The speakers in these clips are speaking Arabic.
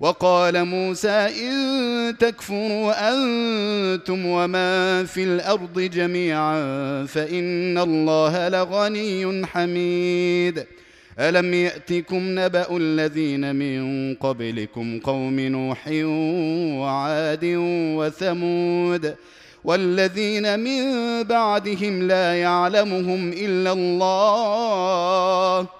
وقال موسى إن تكفروا أنتم ومن في الأرض جميعا فإن الله لغني حميد. ألم يأتكم نبأ الذين من قبلكم قوم نوح وعاد وثمود والذين من بعدهم لا يعلمهم إلا الله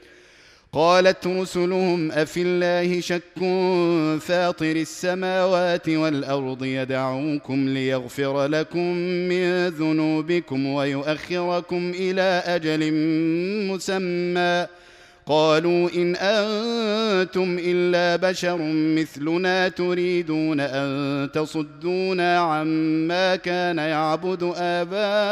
قالت رسلهم أفي الله شك فاطر السماوات والأرض يدعوكم ليغفر لكم من ذنوبكم ويؤخركم إلى أجل مسمى. قالوا إن أنتم إلا بشر مثلنا تريدون أن تصدونا عما كان يعبد آباؤنا.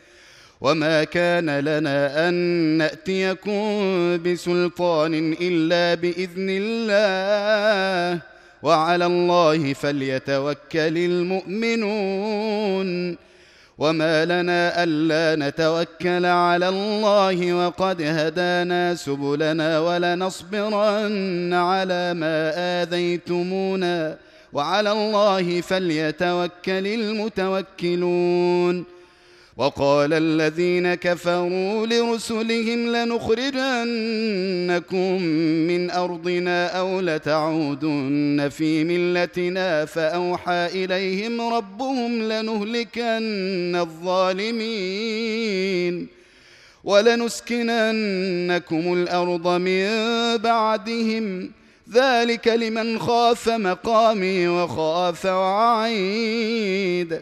وما كان لنا ان ناتيكم بسلطان الا باذن الله وعلى الله فليتوكل المؤمنون وما لنا الا نتوكل على الله وقد هدانا سبلنا ولنصبرن على ما اذيتمونا وعلى الله فليتوكل المتوكلون وقال الذين كفروا لرسلهم لنخرجنكم من أرضنا أو لتعودن في ملتنا فأوحى إليهم ربهم لنهلكن الظالمين ولنسكننكم الأرض من بعدهم ذلك لمن خاف مقامي وخاف وعيد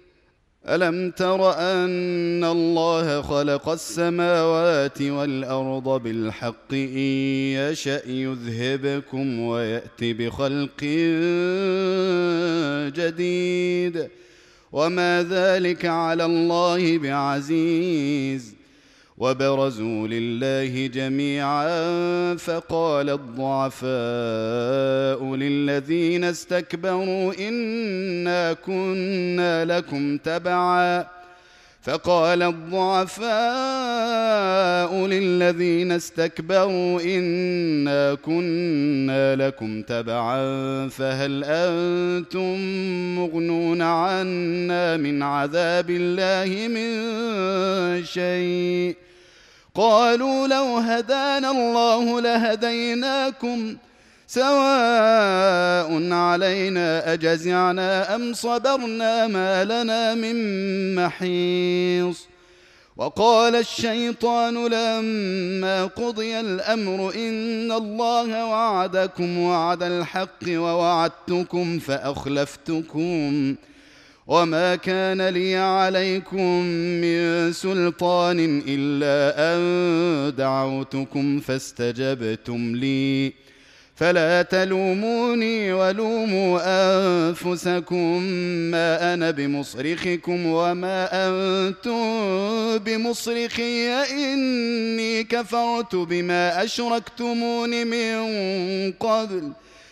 ألم تر أن الله خلق السماوات والأرض بالحق؟ إن يشأ يذهبكم ويأت بخلق جديد. وما ذلك على الله بعزيز. وبرزوا لله جميعا فقال الضعفاء للذين استكبروا إنا كنا لكم تبعا. فقال الضعفاء للذين استكبروا إنا كنا لكم تبعا. فهل أنتم مغنون عنا من عذاب الله من شيء؟ قالوا لو هدانا الله لهديناكم سواء علينا أجزعنا أم صبرنا ما لنا من محيص. وقال الشيطان لما قضي الأمر إن الله وعدكم وعد الحق ووعدتكم فأخلفتكم وما كان لي عليكم من سلطان الا ان دعوتكم فاستجبتم لي. فلا تلوموني ولوموا انفسكم ما أنا بمصرخكم وما أنتم بمصرخي. اني كفرت بما اشركتمون من قبل.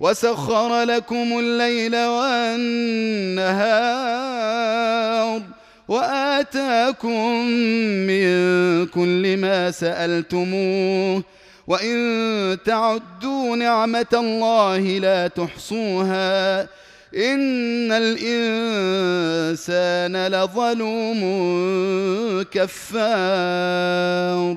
وسخر لكم الليل والنهار واتاكم من كل ما سالتموه وان تعدوا نعمه الله لا تحصوها ان الانسان لظلوم كفار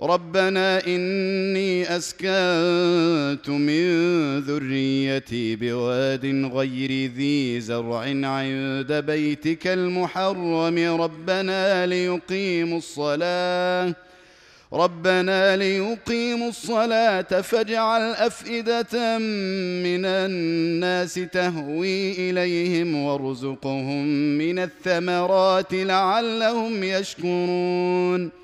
ربنا اني اسكنت من ذريتي بواد غير ذي زرع عند بيتك المحرم ربنا ليقيموا الصلاه ربنا ليقيموا الصلاة فاجعل أفئدة من الناس تهوي إليهم وارزقهم من الثمرات لعلهم يشكرون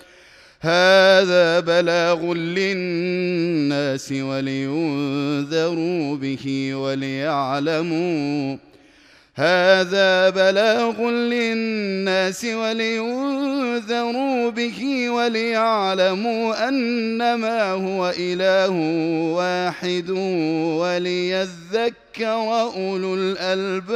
هذا بلاغ للناس ولينذروا به وليعلموا. هذا بلاغ للناس ولينذروا به وليعلموا أنما هو إله واحد وليذكر أولو الألباب.